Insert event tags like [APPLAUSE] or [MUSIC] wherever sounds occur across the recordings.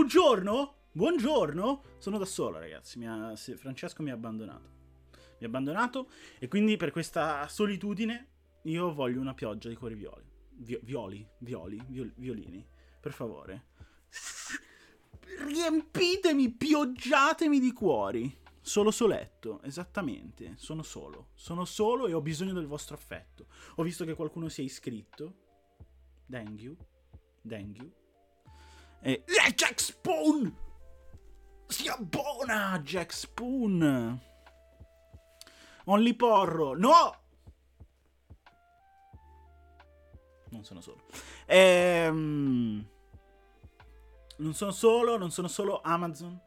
Buongiorno? Buongiorno? Sono da solo, ragazzi. Mi ha- Francesco mi ha abbandonato. Mi ha abbandonato e quindi per questa solitudine io voglio una pioggia di cuori violi. Vi- violi, violi, viol- violini. Per favore. Riempitemi, pioggiatemi di cuori. Solo soletto, esattamente. Sono solo. Sono solo e ho bisogno del vostro affetto. Ho visto che qualcuno si è iscritto. Thank you. Thank you. E... Eh, Jack Spoon! Si abbona Jack Spoon! Only Porro! No! Non sono solo. Ehm... Non sono solo, non sono solo Amazon.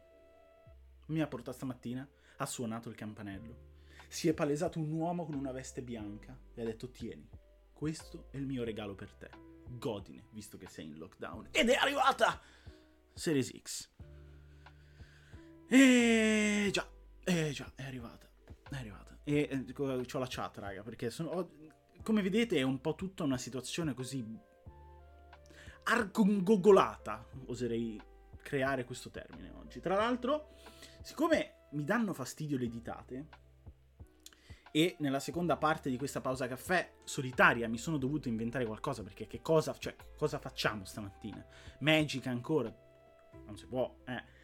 Mi ha portato stamattina, ha suonato il campanello. Si è palesato un uomo con una veste bianca e ha detto tieni, questo è il mio regalo per te. Godine, visto che sei in lockdown. Ed è arrivata! Series X. E già, eh già, è arrivata. È arrivata. E eh, ho la chat, raga, perché sono, come vedete è un po' tutta una situazione così arcongogolata, oserei creare questo termine oggi. Tra l'altro, siccome mi danno fastidio le ditate, e nella seconda parte di questa pausa caffè solitaria mi sono dovuto inventare qualcosa perché che cosa, cioè, cosa facciamo stamattina? Magic ancora? Non si può, eh.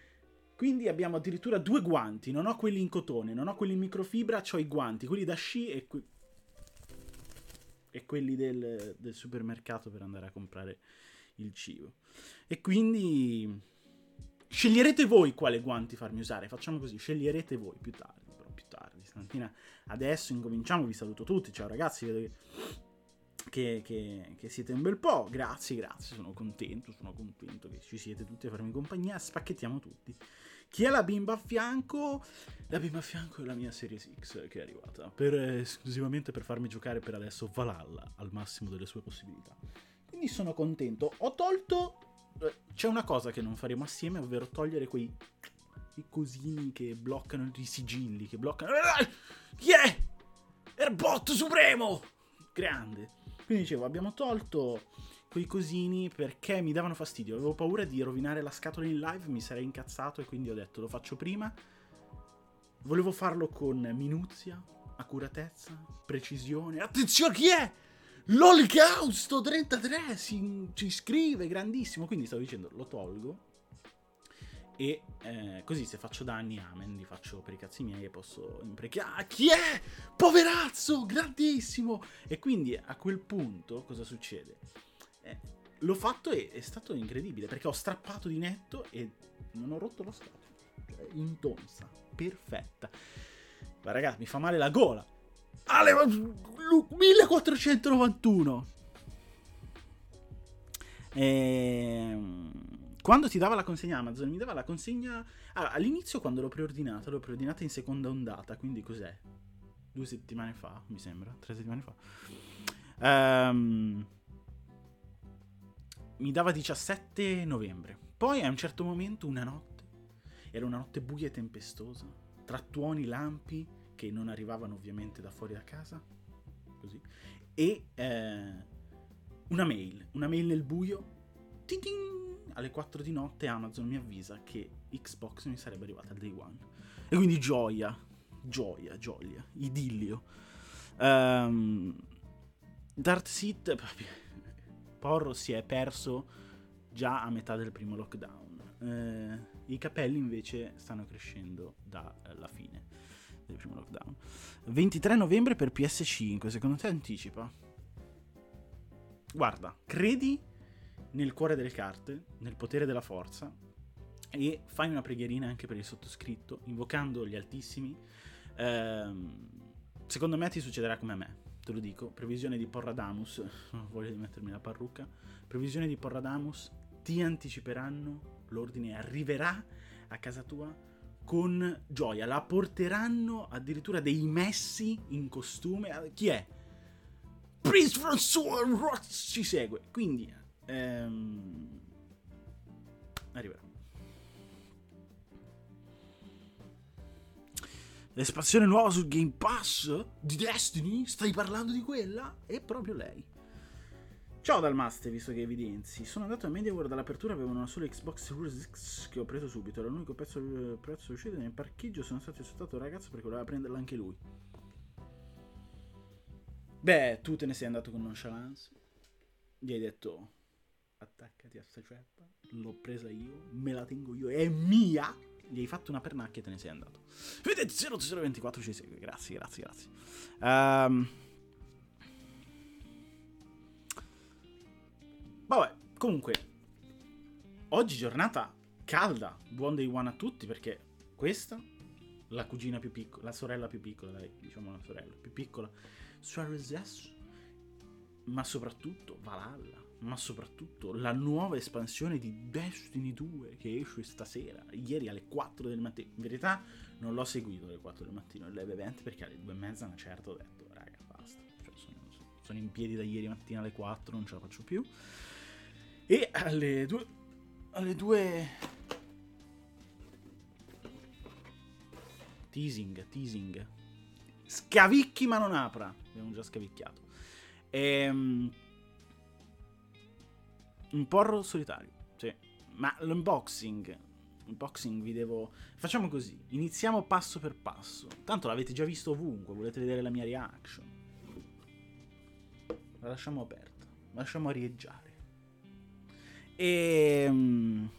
Quindi abbiamo addirittura due guanti, non ho quelli in cotone, non ho quelli in microfibra, ho i guanti, quelli da sci e, que- e quelli del, del supermercato per andare a comprare il cibo. E quindi sceglierete voi quale guanti farmi usare. Facciamo così, sceglierete voi più tardi. Stamattina adesso incominciamo, vi saluto tutti. Ciao ragazzi, vedo che, che, che- siete un bel po'. Grazie, grazie, sono contento, sono contento che ci siete tutti a farmi compagnia. Spacchettiamo tutti. Chi è la bimba a fianco? La bimba a fianco è la mia Series X che è arrivata per, eh, esclusivamente per farmi giocare per adesso Valhalla al massimo delle sue possibilità. Quindi sono contento. Ho tolto. eh, C'è una cosa che non faremo assieme, ovvero togliere quei. I cosini che bloccano i sigilli. Che bloccano. Chi è? Erbot Supremo! Grande. Quindi dicevo, abbiamo tolto quei cosini perché mi davano fastidio. Avevo paura di rovinare la scatola in live, mi sarei incazzato e quindi ho detto lo faccio prima. Volevo farlo con minuzia, accuratezza, precisione. Attenzione, chi è? L'Olocausto 33 si, ci scrive, grandissimo. Quindi stavo dicendo, lo tolgo. E eh, così se faccio danni, amen, li faccio per i cazzi miei e posso imprecare. Ah, chi è? Poverazzo, grandissimo! E quindi a quel punto cosa succede? Eh, l'ho fatto e è stato incredibile perché ho strappato di netto e non ho rotto la scatola. Cioè, intonsa, perfetta. Ma ragazzi, mi fa male la gola. Ale, ma- Lu- 1491. Ehm, quando ti dava la consegna Amazon, mi dava la consegna. Ah, all'inizio, quando l'ho preordinata, l'ho preordinata in seconda ondata. Quindi cos'è? Due settimane fa, mi sembra. Tre settimane fa. Ehm, mi dava 17 novembre. Poi a un certo momento, una notte, era una notte buia e tempestosa, tra tuoni, lampi che non arrivavano ovviamente da fuori da casa, così, e eh, una mail, una mail nel buio. Tin tin! Alle 4 di notte Amazon mi avvisa che Xbox mi sarebbe arrivata al day one. E quindi gioia, gioia, gioia, idillio. Ehm Darth Seed, [LAUGHS] Porro si è perso già a metà del primo lockdown. Eh, I capelli invece stanno crescendo dalla fine del primo lockdown. 23 novembre per PS5, secondo te anticipa? Guarda, credi nel cuore delle carte, nel potere della forza e fai una preghierina anche per il sottoscritto, invocando gli altissimi. Ehm, secondo me ti succederà come a me, te lo dico. Previsione di Porradamus, [LAUGHS] voglio mettermi la parrucca. Previsione di Porradamus, ti anticiperanno, l'ordine arriverà a casa tua con gioia. La porteranno addirittura dei messi in costume. Chi è? Prince François Roth ci segue. Quindi, ehm, arriverà. L'espansione nuova sul Game Pass di Destiny? Stai parlando di quella? È proprio lei. Ciao Dalmaste, visto che evidenzi. Sono andato a MediaWorld all'apertura, avevano una sola Xbox Series X che ho preso subito. Era l'unico pezzo, prezzo uscito nel parcheggio. Sono stato insultato ragazzo perché voleva prenderla anche lui. Beh, tu te ne sei andato con nonchalance. Gli hai detto attaccati a sta ceppa. L'ho presa io, me la tengo io, è mia. Gli hai fatto una pernacchia e te ne sei andato. Vedete 0024 ci segue. Grazie, grazie, grazie. Um, Vabbè, comunque, oggi giornata calda. Buon day one a tutti perché questa, la cugina più piccola, la sorella più piccola, dai, diciamo la sorella più piccola, Suarez ma soprattutto Valhalla, ma soprattutto la nuova espansione di Destiny 2 che esce stasera, ieri alle 4 del mattino. In verità non l'ho seguito alle 4 del mattino il live event perché alle 2 e mezza una certa ho detto, raga, basta. Cioè, sono, sono in piedi da ieri mattina alle 4, non ce la faccio più. E alle due... Alle due... Teasing, teasing. Scavicchi ma non apra. Abbiamo già scavicchiato. Ehm... Un porro solitario. Sì. Ma l'unboxing... Unboxing vi devo... Facciamo così. Iniziamo passo per passo. Tanto l'avete già visto ovunque. Volete vedere la mia reaction. La lasciamo aperta. La lasciamo arieggiare. E... Ehm,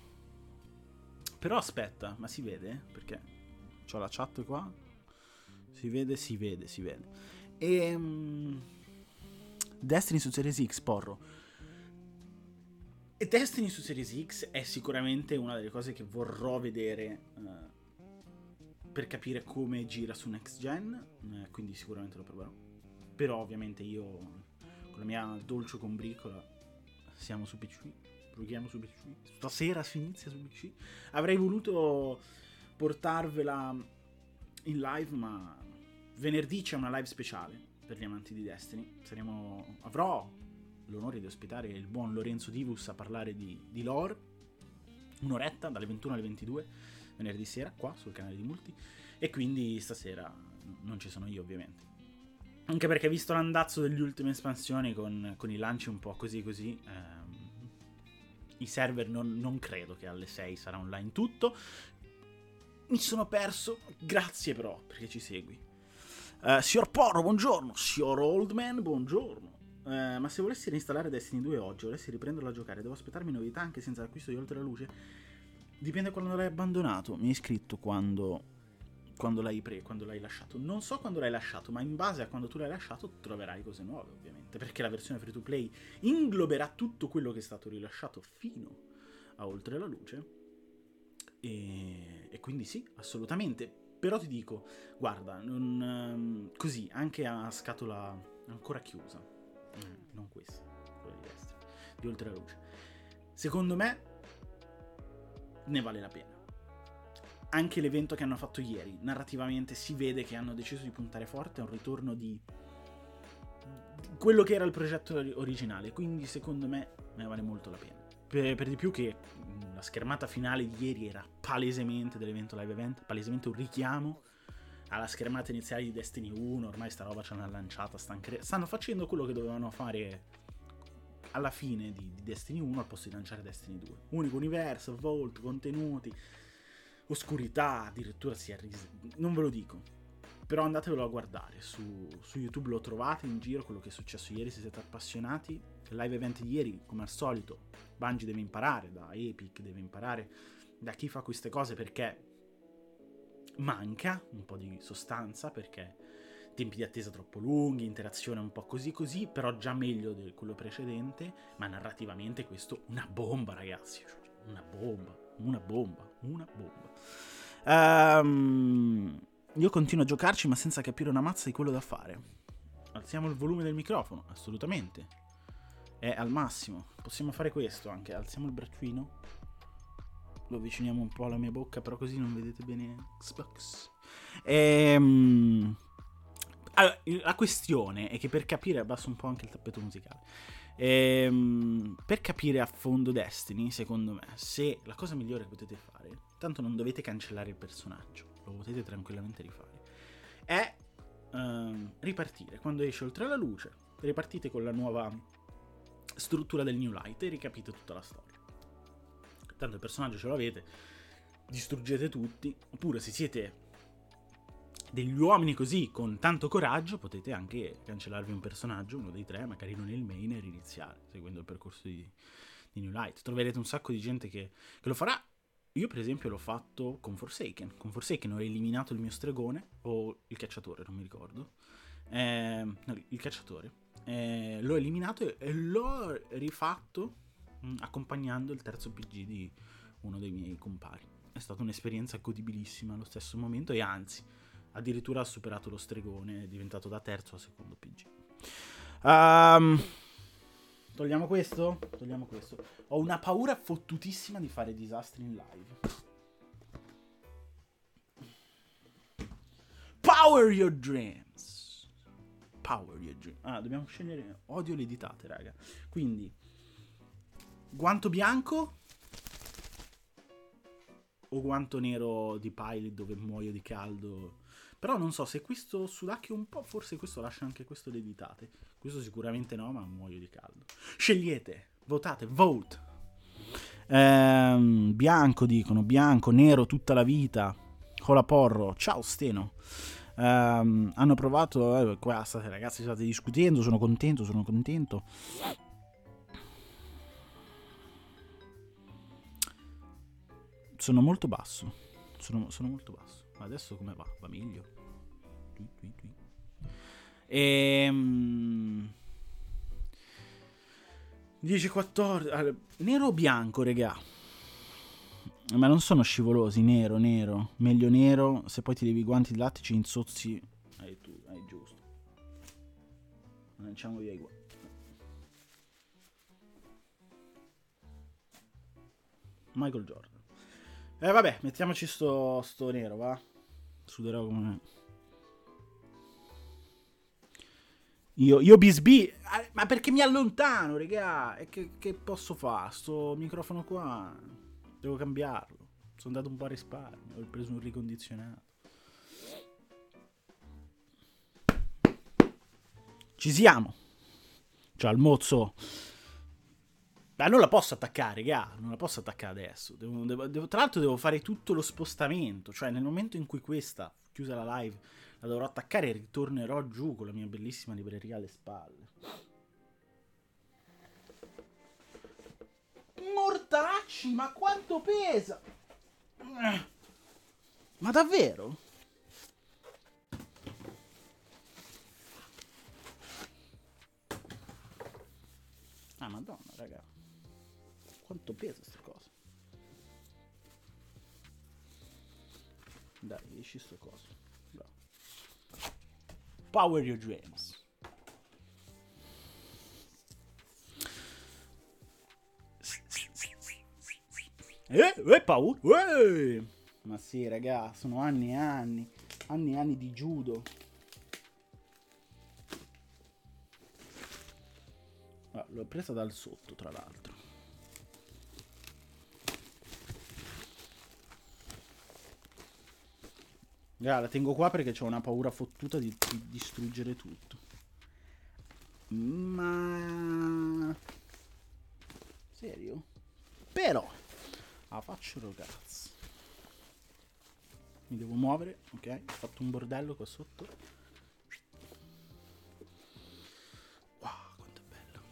però aspetta, ma si vede? Perché ho la chat qua. Si vede, si vede, si vede. E... Ehm, Destiny su Series X, porro. E Destiny su Series X è sicuramente una delle cose che vorrò vedere uh, per capire come gira su next gen, uh, quindi sicuramente lo proverò. Però ovviamente io con la mia dolce combricola siamo su PC giochiamo su PC. Stasera si inizia su PC. Avrei voluto portarvela in live, ma venerdì c'è una live speciale per gli amanti di Destiny. Saremo, avrò l'onore di ospitare il buon Lorenzo Divus a parlare di, di lore. Un'oretta dalle 21 alle 22 venerdì sera qua sul canale di Multi. E quindi stasera non ci sono io, ovviamente. Anche perché visto l'andazzo delle ultime espansioni con, con i lanci un po' così così, eh, i server non, non credo che alle 6 sarà online tutto. Mi sono perso, grazie però perché ci segui. Uh, signor Porro, buongiorno. Signor Oldman, buongiorno. Uh, ma se volessi reinstallare Destiny 2 oggi, volessi riprenderlo a giocare, devo aspettarmi novità anche senza l'acquisto di Oltre la Luce? Dipende quando l'hai abbandonato. Mi hai scritto quando quando l'hai, pre- quando l'hai lasciato. Non so quando l'hai lasciato, ma in base a quando tu l'hai lasciato troverai cose nuove, ovviamente. Perché la versione free to play ingloberà tutto quello che è stato rilasciato fino a Oltre la Luce. E, e quindi sì, assolutamente. Però ti dico, guarda, non, um, così, anche a scatola ancora chiusa. Mm, non questa, quella di destra. Di Oltre la Luce. Secondo me ne vale la pena anche l'evento che hanno fatto ieri, narrativamente si vede che hanno deciso di puntare forte a un ritorno di quello che era il progetto originale, quindi secondo me ne vale molto la pena. Per, per, di più che la schermata finale di ieri era palesemente dell'evento live event, palesemente un richiamo alla schermata iniziale di Destiny 1, ormai sta roba ce l'hanno lanciata, stanno, cre- stanno facendo quello che dovevano fare alla fine di, di Destiny 1 al posto di lanciare Destiny 2. Unico universo, vault, contenuti, oscurità, addirittura si è ris- non ve lo dico. Però andatevelo a guardare, su, su, YouTube lo trovate in giro, quello che è successo ieri, se siete appassionati. Il live event di ieri, come al solito, Bungie deve imparare, da Epic deve imparare, da chi fa queste cose perché manca un po' di sostanza, perché tempi di attesa troppo lunghi, interazione un po' così così, però già meglio di quello precedente, ma narrativamente questo una bomba ragazzi, una bomba una bomba, una bomba. Um, io continuo a giocarci ma senza capire una mazza di quello da fare. Alziamo il volume del microfono, assolutamente. È al massimo. Possiamo fare questo anche. Alziamo il braccino. Lo avviciniamo un po' alla mia bocca, però così non vedete bene Xbox. Ehm... Allora, la questione è che per capire abbasso un po' anche il tappeto musicale. Ehm, per capire a fondo Destiny, secondo me, se la cosa migliore che potete fare, tanto non dovete cancellare il personaggio, lo potete tranquillamente rifare, è ehm, ripartire. Quando esce oltre la luce, ripartite con la nuova struttura del New Light e ricapite tutta la storia. Tanto il personaggio ce l'avete, distruggete tutti, oppure se siete degli uomini così con tanto coraggio potete anche cancellarvi un personaggio, uno dei tre, magari non il main e riniziare seguendo il percorso di, di New Light. Troverete un sacco di gente che, che, lo farà. Io per esempio l'ho fatto con Forsaken. Con Forsaken ho eliminato il mio stregone o il cacciatore, non mi ricordo. Eh, no, il cacciatore. Eh, l'ho eliminato e l'ho rifatto accompagnando il terzo PG di uno dei miei compari. È stata un'esperienza godibilissima allo stesso momento e anzi addirittura ha superato lo stregone, è diventato da terzo a secondo PG. Um, togliamo questo? Togliamo questo. Ho una paura fottutissima di fare disastri in live. Power your dreams. Power your dreams. Ah, dobbiamo scegliere. Odio le ditate, raga. Quindi, guanto bianco o guanto nero di pilot dove muoio di caldo però non so se questo Sudaki un po', forse questo lascia anche questo le ditate. Questo sicuramente no, ma muoio di caldo. Scegliete, votate, vote. Ehm, bianco dicono, bianco, nero tutta la vita. Cola Porro, ciao Steno. Ehm, hanno provato, eh, qua state ragazzi state discutendo, sono contento, sono contento. Sono molto basso, sono, sono molto basso. Ma adesso come va? Va meglio? Ehm... 10, 14... Nero o bianco, regà? Ma non sono scivolosi, nero, nero. Meglio nero, se poi ti devi i guanti di latte ci insozzi... Hai tu, hai giusto. Lanciamo via i guanti. Michael Jordan. Eh vabbè, mettiamoci sto, sto nero, va. Suderò come... Io, io BSB, eh, ma perché mi allontano, regà? E che, che posso fare? Sto microfono qua, devo cambiarlo. Sono andato un po' a risparmio, ho preso un ricondizionato. Ci siamo. Cioè, al mozzo ma non la posso attaccare, raga, non la posso attaccare adesso. Devo, devo, devo, tra l'altro devo fare tutto lo spostamento, cioè nel momento in cui questa, chiusa la live, la dovrò attaccare, ritornerò giù con la mia bellissima libreria alle spalle. Mortacci, ma quanto pesa? Ma davvero? Ah, madonna, raga. Quanto pesa sta cosa? Dai, esci sto coso. Bravo. Power your dreams. Eh, eh, paura. Eh. Ma sì, raga, sono anni e anni. Anni e anni di judo. Ah, l'ho presa dal sotto, tra l'altro. Raga, la tengo qua perché ho una paura fottuta di, di distruggere tutto. Ma... Serio? Però... Ah, faccio ragazzi. Mi devo muovere, ok? Ho fatto un bordello qua sotto. Wow, quanto è bello.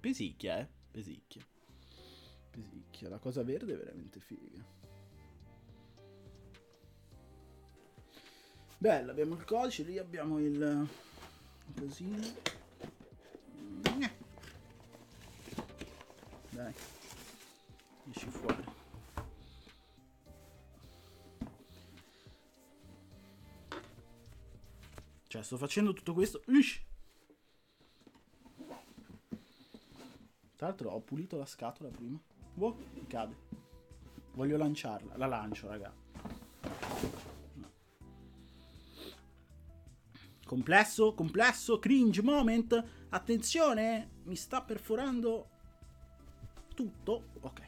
Pesicchia, eh? Pesicchia. Pesicchia. La cosa verde è veramente figa. Bello, abbiamo il codice, lì abbiamo il cosino. Dai, esci fuori. Cioè, sto facendo tutto questo. Ush! Tra l'altro ho pulito la scatola prima. Boh, mi cade. Voglio lanciarla. La lancio, raga. Complesso, complesso, cringe moment. Attenzione, mi sta perforando tutto. Ok.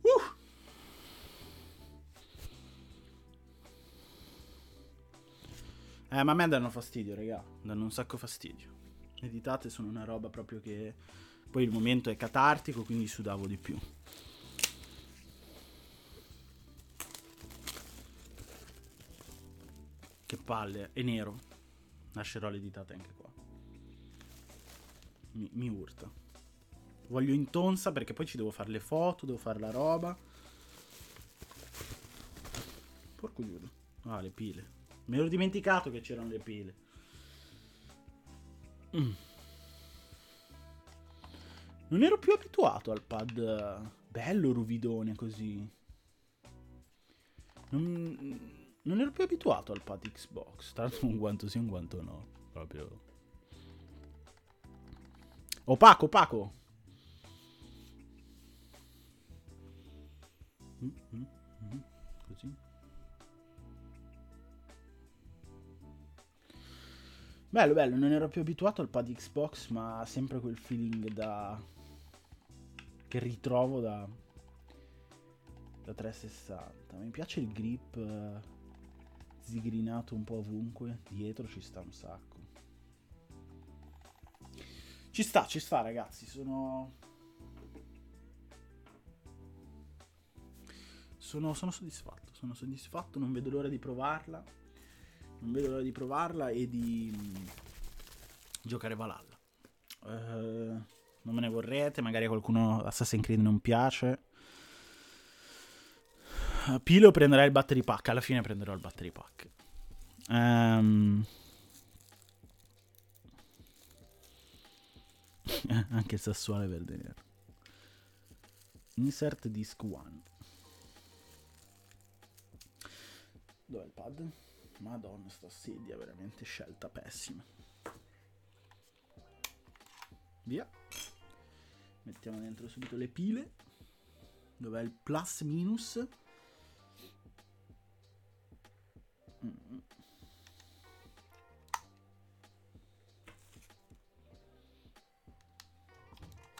Uh. Eh, ma a me danno fastidio, raga. Danno un sacco fastidio. Le ditate sono una roba proprio che... Poi il momento è catartico, quindi sudavo di più. Che palle, è nero. Lascerò le ditate anche qua. Mi, mi urta. Voglio intonsa perché poi ci devo fare le foto, devo fare la roba. Porco giudo. Ah, le pile. Mi ero dimenticato che c'erano le pile. Mm. Non ero più abituato al pad bello ruvidone così. Non, non ero più abituato al pad Xbox. Tra l'altro un guanto sì, un guanto no. Proprio. Opaco, opaco. Mm-hmm. Così. Bello, bello, non ero più abituato al pad Xbox, ma sempre quel feeling da... che ritrovo da... da 360. Mi piace il grip eh, zigrinato un po' ovunque, dietro ci sta un sacco. Ci sta, ci sta ragazzi, sono... Sono, sono soddisfatto, sono soddisfatto, non vedo l'ora di provarla non vedo l'ora di provarla e di mm, giocare Valhalla. Uh, non me ne vorrete, magari a qualcuno Assassin's Creed non piace. Uh, Pilo prenderà il battery pack, alla fine prenderò il battery pack. Um, [LAUGHS] anche il sassuale verde nero. Insert disc 1. Dov'è il pad? Madonna, sta sedia veramente scelta pessima. Via. Mettiamo dentro subito le pile. Dov'è il plus minus? Mm.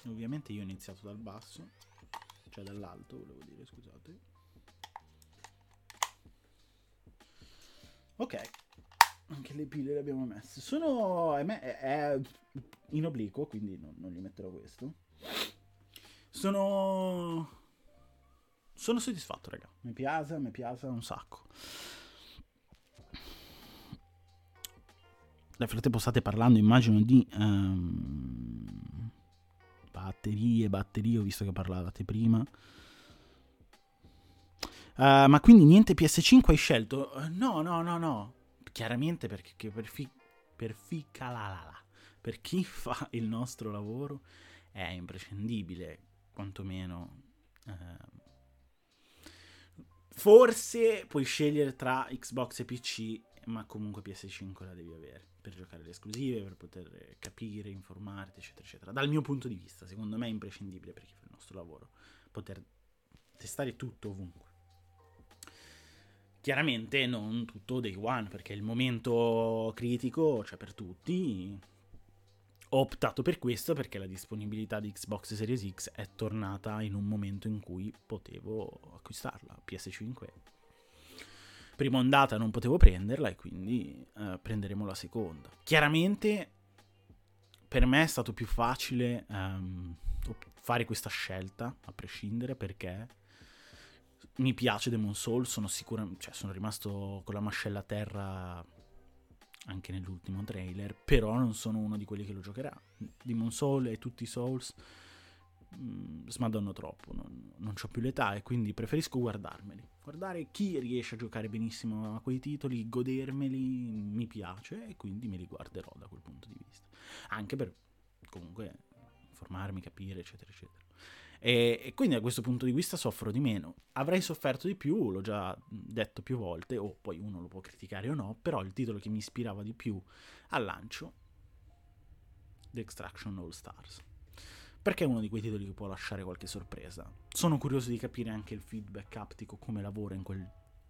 Ovviamente io ho iniziato dal basso, cioè dall'alto, volevo dire, scusate. Ok, anche le pile le abbiamo messe. Sono è, è in obliquo, quindi non, non gli metterò questo. Sono sono soddisfatto, raga. Mi piace, mi piace un sacco. Nel frattempo state parlando, immagino, di um, batterie, batterie, ho visto che parlavate prima. Uh, ma quindi niente PS5 hai scelto? Uh, no, no, no, no. Chiaramente perché per, fi- per fica la la la. Per chi [LAUGHS] fa il nostro lavoro è imprescindibile, quantomeno. Uh, forse puoi scegliere tra Xbox e PC, ma comunque PS5 la devi avere per giocare le esclusive, per poter capire, informarti, eccetera, eccetera. Dal mio punto di vista, secondo me è imprescindibile per chi fa il nostro lavoro poter testare tutto ovunque. Chiaramente non tutto day one, perché il momento critico c'è cioè per tutti. Ho optato per questo perché la disponibilità di Xbox Series X è tornata in un momento in cui potevo acquistarla. PS5 prima ondata non potevo prenderla e quindi eh, prenderemo la seconda. Chiaramente per me è stato più facile um, fare questa scelta, a prescindere, perché mi piace Demon Soul, sono sicuro, cioè sono rimasto con la mascella a terra anche nell'ultimo trailer, però non sono uno di quelli che lo giocherà. Demon Soul e tutti i Souls mm, smadonno troppo, non, non ho più l'età e quindi preferisco guardarmeli. Guardare chi riesce a giocare benissimo a quei titoli, godermeli, mi piace e quindi me li guarderò da quel punto di vista. Anche per comunque informarmi, capire, eccetera, eccetera. E, e, quindi da questo punto di vista soffro di meno. Avrei sofferto di più, l'ho già detto più volte, o poi uno lo può criticare o no, però il titolo che mi ispirava di più al lancio, The Extraction All Stars. Perché è uno di quei titoli che può lasciare qualche sorpresa. Sono curioso di capire anche il feedback aptico, come lavora in quel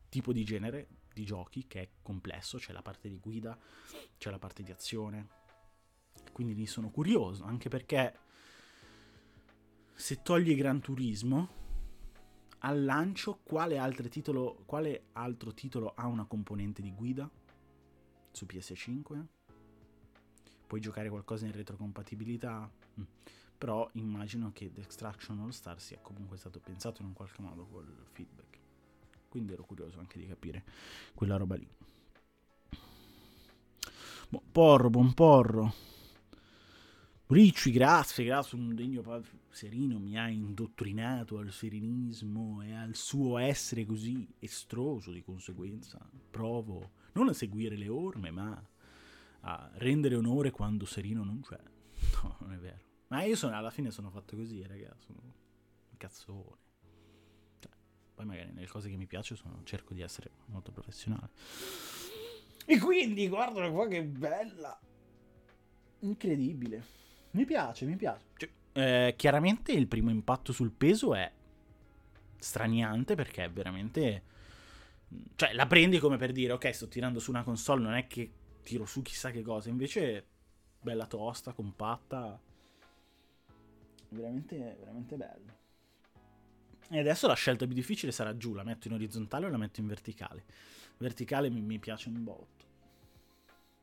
tipo di genere di giochi, che è complesso, c'è la parte di guida, c'è la parte di azione. Quindi lì sono curioso, anche perché se togli Gran Turismo, al lancio quale titolo, quale altro titolo ha una componente di guida? su PS5. Puoi giocare qualcosa in retrocompatibilità. Mm. Però immagino che The Extraction All Star sia comunque stato pensato in un qualche modo col feedback. Quindi ero curioso anche di capire quella roba lì. Buon porro, buon porro. Ricci, grazie, grazie, un degno padre serino mi ha indottrinato al serenismo e al suo essere così estroso, di conseguenza provo non a seguire le orme, ma a rendere onore quando Serino non c'è. [LAUGHS] No, non è vero. Ma io sono, alla fine sono fatto così, ragazzi, sono un cazzone. Cioè, poi magari nelle cose che mi piace sono, cerco di essere molto professionale. E quindi, guardala qua che bella! Incredibile. Mi piace, mi piace. Cioè, eh, chiaramente il primo impatto sul peso è straniante perché è veramente... Cioè, la prendi come per dire, ok, sto tirando su una console, non è che tiro su chissà che cosa. Invece, bella tosta, compatta. Veramente, veramente bella. E adesso la scelta più difficile sarà giù, la metto in orizzontale o la metto in verticale. Verticale mi, mi piace un botto.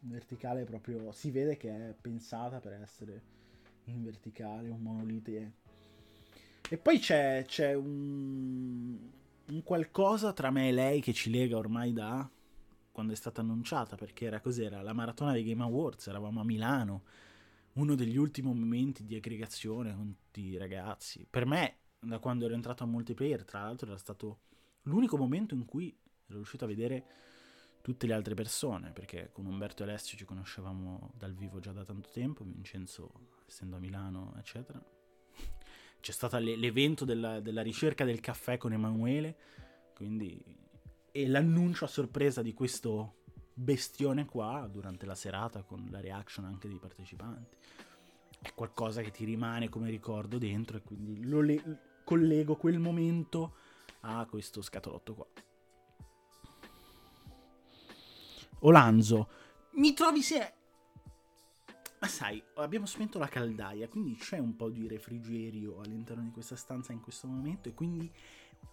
Verticale proprio si vede che è pensata per essere in verticale, un monolite. E poi c'è, c'è un, un qualcosa tra me e lei che ci lega ormai da quando è stata annunciata, perché era cos'era? La maratona dei Game Awards, eravamo a Milano, uno degli ultimi momenti di aggregazione con tutti i ragazzi. Per me, da quando ero entrato a multiplayer, tra l'altro era stato l'unico momento in cui ero riuscito a vedere tutte le altre persone, perché con Umberto e Alessio ci conoscevamo dal vivo già da tanto tempo, Vincenzo essendo a Milano, eccetera. [LAUGHS] C'è stato l'evento della, della ricerca del caffè con Emanuele, quindi... E l'annuncio a sorpresa di questo bestione qua durante la serata con la reaction anche dei partecipanti. È qualcosa che ti rimane come ricordo dentro e quindi lo le- collego quel momento a questo scatolotto qua. Olanzo, mi trovi se ma sai, abbiamo spento la caldaia, quindi c'è un po' di refrigerio all'interno di questa stanza in questo momento e quindi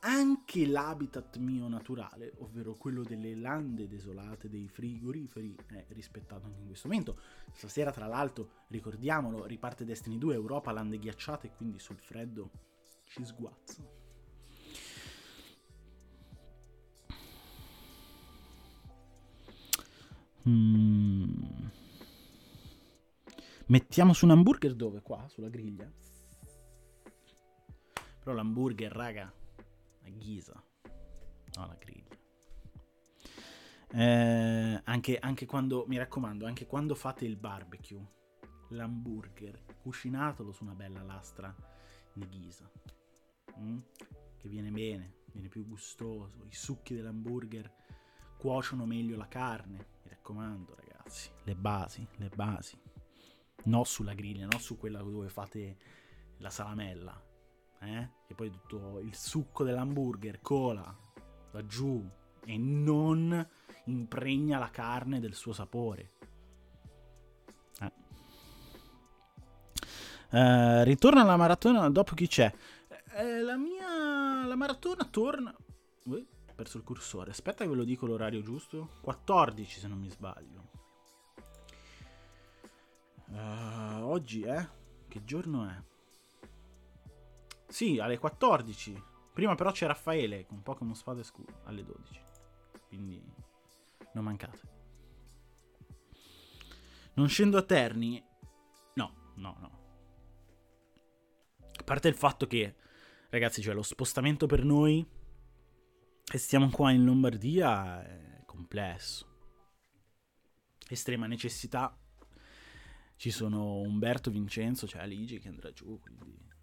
anche l'habitat mio naturale, ovvero quello delle lande desolate, dei frigoriferi, è rispettato anche in questo momento. Stasera, tra l'altro, ricordiamolo, riparte Destiny 2, Europa, lande ghiacciate quindi sul freddo ci sguazzo. Mmm... Mettiamo su un hamburger dove? Qua, sulla griglia. Però l'hamburger, raga, a ghisa. Alla griglia. Eh, anche, anche quando, mi raccomando, anche quando fate il barbecue, l'hamburger, cucinatelo su una bella lastra di ghisa. Mm? Che viene bene, viene più gustoso. I succhi dell'hamburger cuociono meglio la carne. Mi raccomando, ragazzi, le basi, le basi no sulla griglia, no su quella dove fate la salamella, eh? E poi tutto il succo dell'hamburger cola da giù e non impregna la carne del suo sapore. Eh. Uh, ritorna alla maratona dopo chi c'è? Eh, la mia la maratona torna. Uh, perso il cursore. Aspetta che ve lo dico l'orario giusto. 14 se non mi sbaglio. Uh, oggi è? Eh? Che giorno è? Sì, alle 14. Prima però c'è Raffaele con Pokémon Spada e Scudo alle 12. Quindi non mancate. Non scendo a Terni? No, no, no. A parte il fatto che, ragazzi, cioè lo spostamento per noi e stiamo qua in Lombardia è complesso. Estrema necessità ci sono Umberto, Vincenzo, c'è Aligi che andrà giù, quindi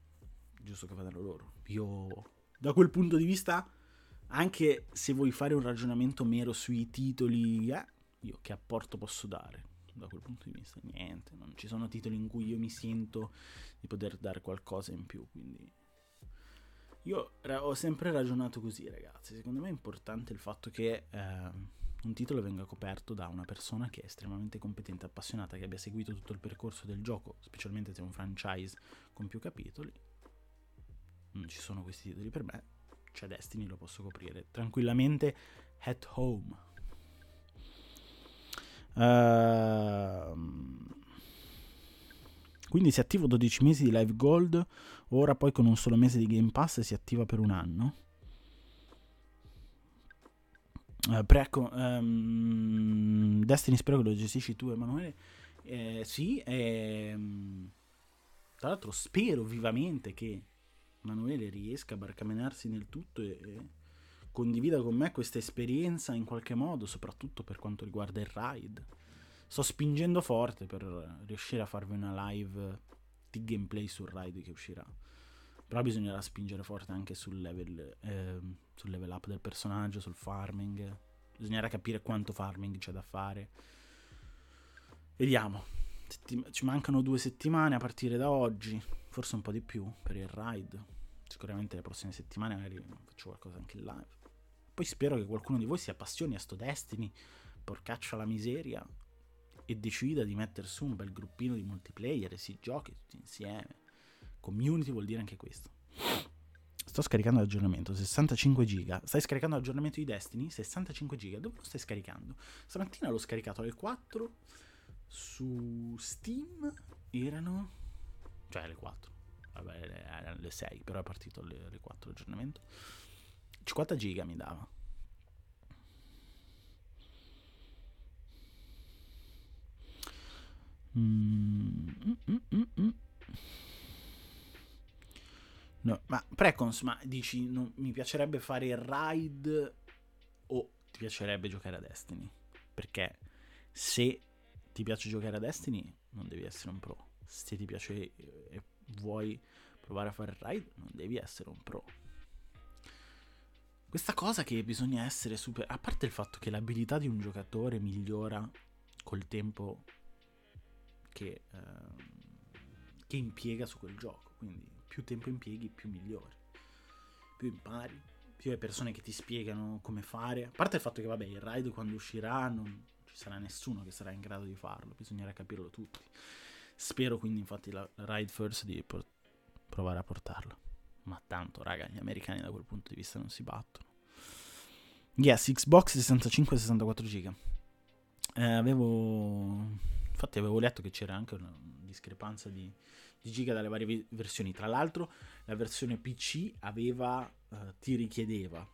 giusto che vadano loro. Io, da quel punto di vista, anche se vuoi fare un ragionamento mero sui titoli, eh, io che apporto posso dare? Da quel punto di vista, niente, non ci sono titoli in cui io mi sento di poter dare qualcosa in più, quindi... Io ho sempre ragionato così, ragazzi. Secondo me è importante il fatto che... Eh, un titolo venga coperto da una persona che è estremamente competente, appassionata, che abbia seguito tutto il percorso del gioco, specialmente se è un franchise con più capitoli. Non ci sono questi titoli per me, c'è Destiny, lo posso coprire tranquillamente at home. Uh, quindi si attiva 12 mesi di Live Gold, ora poi con un solo mese di Game Pass si attiva per un anno. Uh, preco, um, Destiny spero che lo gestisci tu Emanuele. Eh, sì, ehm, tra l'altro spero vivamente che Emanuele riesca a barcamenarsi nel tutto e, e condivida con me questa esperienza in qualche modo, soprattutto per quanto riguarda il ride. Sto spingendo forte per riuscire a farvi una live di gameplay sul ride che uscirà. Però bisognerà spingere forte anche sul level, eh, sul level up del personaggio, sul farming. Bisognerà capire quanto farming c'è da fare. Vediamo. Settim- ci mancano due settimane a partire da oggi, forse un po' di più per il ride. Sicuramente le prossime settimane magari faccio qualcosa anche in live. Poi spero che qualcuno di voi si appassioni a sto Destiny, porcaccia la miseria, e decida di mettere su un bel gruppino di multiplayer e si giochi tutti insieme. Community vuol dire anche questo. Sto scaricando l'aggiornamento, 65 giga. Stai scaricando l'aggiornamento di Destiny? 65 giga. Dove lo stai scaricando? Stamattina l'ho scaricato alle 4 su Steam. Erano... Cioè alle 4. Vabbè, erano le 6, però è partito alle, alle 4 l'aggiornamento. 50 giga mi dava. Mm, mm, mm, no, ma Precons, ma dici non, mi piacerebbe fare il ride o ti piacerebbe giocare a Destiny? Perché se ti piace giocare a Destiny non devi essere un pro. Se ti piace e vuoi provare a fare il ride non devi essere un pro. Questa cosa che bisogna essere super... A parte il fatto che l'abilità di un giocatore migliora col tempo che, eh, che impiega su quel gioco. Quindi più tempo impieghi, più migliori. Più impari, più hai persone che ti spiegano come fare. A parte il fatto che, vabbè, il ride quando uscirà non ci sarà nessuno che sarà in grado di farlo, bisognerà capirlo tutti. Spero quindi, infatti, la, Ride First di por- provare a portarlo. Ma tanto, raga, gli americani da quel punto di vista non si battono. Yes, Xbox 65-64 giga. Eh, avevo Infatti avevo letto che c'era anche una discrepanza di, di giga dalle varie vi- versioni. Tra l'altro la versione PC aveva, uh, ti richiedeva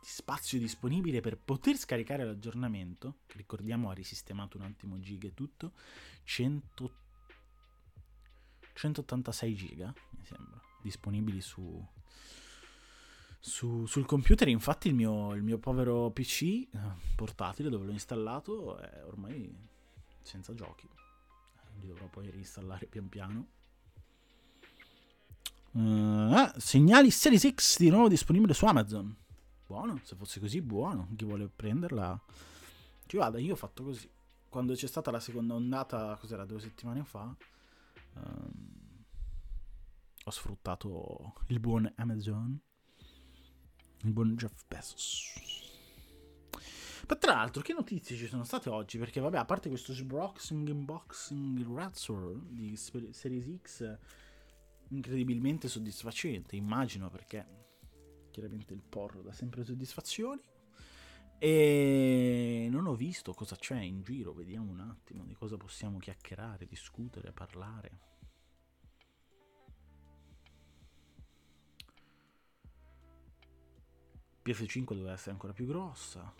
spazio disponibile per poter scaricare l'aggiornamento, ricordiamo ha risistemato un attimo giga e tutto, 100, 186 giga, mi sembra, disponibili su, su, sul computer. Infatti il mio, il mio povero PC eh, portatile dove l'ho installato è ormai senza giochi. Li dovrò poi reinstallare pian piano. Uh, segnali Series X di nuovo disponibile su Amazon. Buono, se fosse così buono. Chi vuole prenderla ci vada. Io ho fatto così. Quando c'è stata la seconda ondata, cos'era, due settimane fa, um, ho sfruttato il buon Amazon, il buon Jeff Bezos. Ma tra l'altro, che notizie ci sono state oggi? Perché, vabbè, a parte questo sbroxing unboxing Razzle di Series X, incredibilmente soddisfacente, immagino, perché chiaramente il porro dà sempre soddisfazioni. E non ho visto cosa c'è in giro, vediamo un attimo di cosa possiamo chiacchierare, discutere, parlare. PF5 doveva essere ancora più grossa.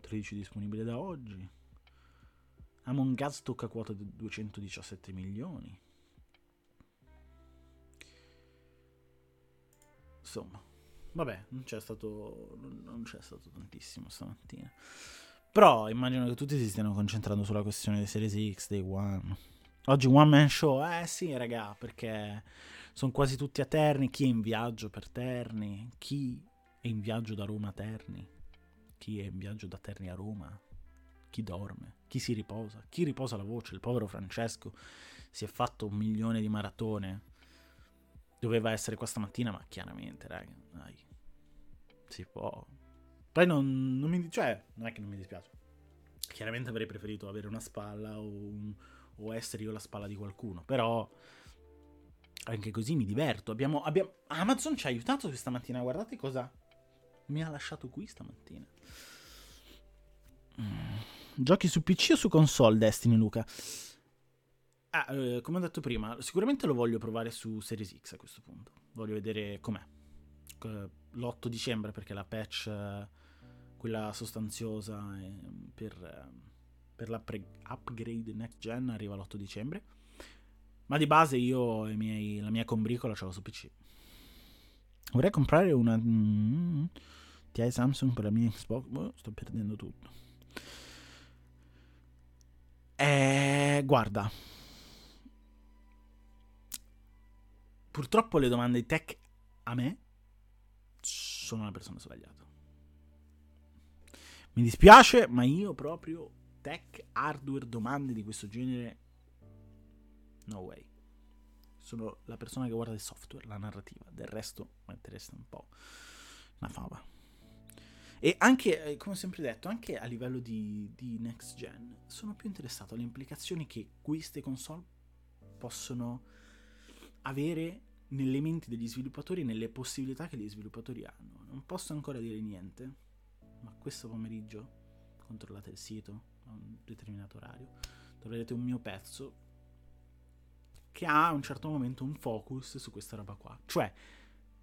13 disponibile da oggi. Among Us tocca quota di 217 milioni. Insomma, vabbè, non c'è stato non c'è stato tantissimo stamattina. Però immagino che tutti si stiano concentrando sulla questione dei Series X, dei One. Oggi One Man Show, eh sì, raga, perché sono quasi tutti a Terni. Chi è in viaggio per Terni? Chi è in viaggio da Roma a Terni? chi è in viaggio da Terni a Roma, chi dorme, chi si riposa, chi riposa la voce. Il povero Francesco si è fatto un milione di maratone. Doveva essere questa mattina, ma chiaramente, raga, dai, si può. Poi non, non mi cioè, non è che non mi dispiace. Chiaramente avrei preferito avere una spalla o, un, o essere io la spalla di qualcuno, però anche così mi diverto. Abbiamo, abbiamo... Amazon ci ha aiutato questa mattina, guardate cosa mi ha lasciato qui stamattina. Giochi su PC o su console Destiny, Luca? Ah, eh, come ho detto prima, sicuramente lo voglio provare su Series X a questo punto. Voglio vedere com'è. L'8 dicembre perché la patch, quella sostanziosa eh, per, eh, per l'upgrade next gen arriva l'8 dicembre. Ma di base io miei, la mia combricola ce l'ho su PC. Vorrei comprare una mm, TI Samsung per la mia Xbox. Oh, sto perdendo tutto. Eh, guarda. Purtroppo le domande tech a me sono la persona sbagliata. Mi dispiace, ma io proprio tech, hardware, domande di questo genere. No way. Sono la persona che guarda il software, la narrativa. Del resto mi interessa un po' una fava. E anche, eh, come ho sempre detto, anche a livello di, di next gen, sono più interessato alle implicazioni che queste console possono avere nelle menti degli sviluppatori e nelle possibilità che gli sviluppatori hanno. Non posso ancora dire niente, ma questo pomeriggio controllate il sito a un determinato orario, troverete un mio pezzo che ha a un certo momento un focus su questa roba qua, cioè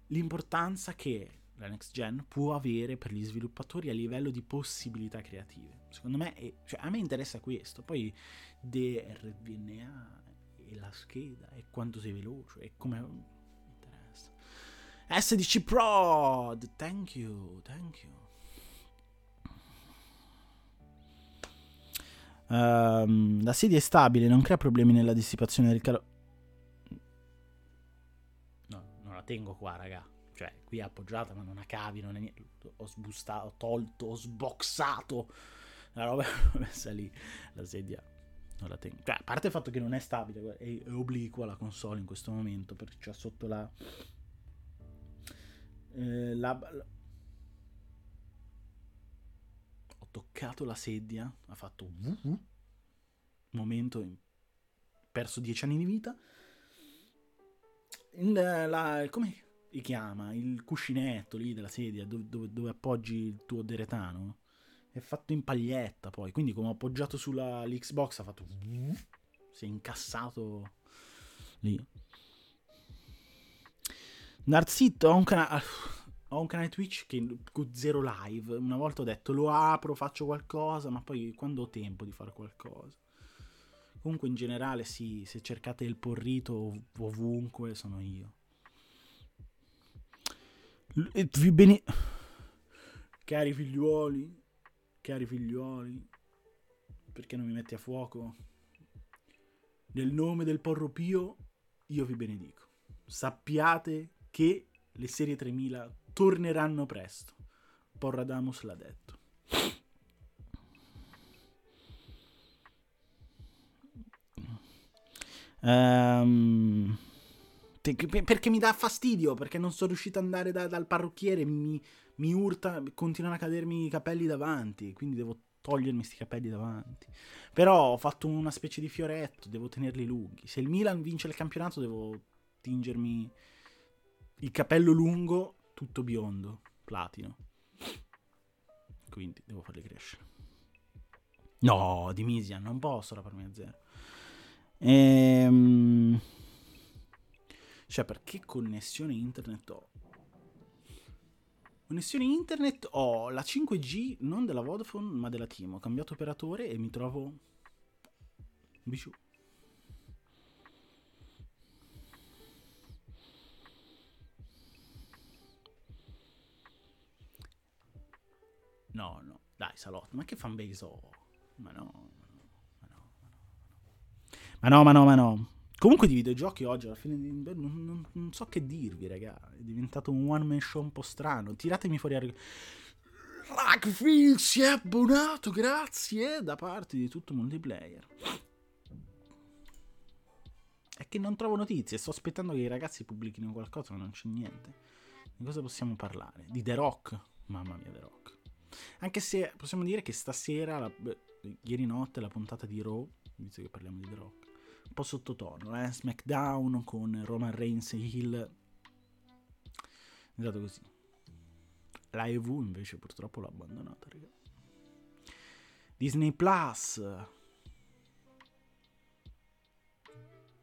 l'importanza che la next gen può avere per gli sviluppatori a livello di possibilità creative. Secondo me, è, cioè, a me interessa questo, poi DRVNA e la scheda e quanto sei veloce e come interessa. SDC Prod, thank you, thank you. Um, la sedia è stabile, non crea problemi nella dissipazione del calore. No, non la tengo qua, raga. Cioè, qui è appoggiata, ma non ha cavi, non è niente. Ho sbustato, ho tolto, ho sboxato la roba [LAUGHS] è messa lì. La sedia non la tengo. Cioè, a parte il fatto che non è stabile, è, è obliqua la console in questo momento, perché c'è sotto la... Eh, la, la toccato la sedia, ha fatto un momento, perso dieci anni di vita. Il, la, come si chiama? Il cuscinetto lì della sedia dove, dove, dove, appoggi il tuo deretano è fatto in paglietta poi, quindi come ho appoggiato sulla l'Xbox ha fatto... si è incassato lì. Narzitto, ho un canale ho un canale Twitch che zero live. Una volta ho detto lo apro, faccio qualcosa, ma poi quando ho tempo di fare qualcosa. Comunque in generale sì, se cercate il porrito ovunque sono io. Vi bene... Cari figliuoli, cari figliuoli, perché non mi metti a fuoco? Nel nome del porro pio io vi benedico. Sappiate che le serie 3000 torneranno presto. Porradamus l'ha detto. Um, perché mi dà fastidio, perché non sono riuscito ad andare da, dal parrucchiere, mi, mi urta, continuano a cadermi i capelli davanti, quindi devo togliermi questi capelli davanti. Però ho fatto una specie di fioretto, devo tenerli lunghi. Se il Milan vince il campionato devo tingermi il capello lungo tutto biondo, platino. Quindi devo farli crescere. No, di Misia, non posso raparmi a zero. Ehm... Cioè, perché connessione internet ho? Connessione internet ho la 5G non della Vodafone ma della Team. Ho cambiato operatore e mi trovo... Biciù. No, no, dai, salotto, ma che fanbase ho? Ma no, ma no, ma no, ma no, ma no. Comunque di videogiochi oggi alla fine non, non, non, so che dirvi, raga. È diventato un one man show un po' strano. Tiratemi fuori a Ragfield si è abbonato, grazie, da parte di tutto multiplayer. È che non trovo notizie, sto aspettando che i ragazzi pubblichino qualcosa, ma non c'è niente. Di cosa possiamo parlare? Di The Rock? Mamma mia, The Rock. Anche se possiamo dire che stasera, la, ieri notte, la puntata di Raw, visto che parliamo di The Rock, po' sottotono, eh? SmackDown con Roman Reigns e Hill. È andato così. La EV invece purtroppo l'ho abbandonata, raga. Disney Plus.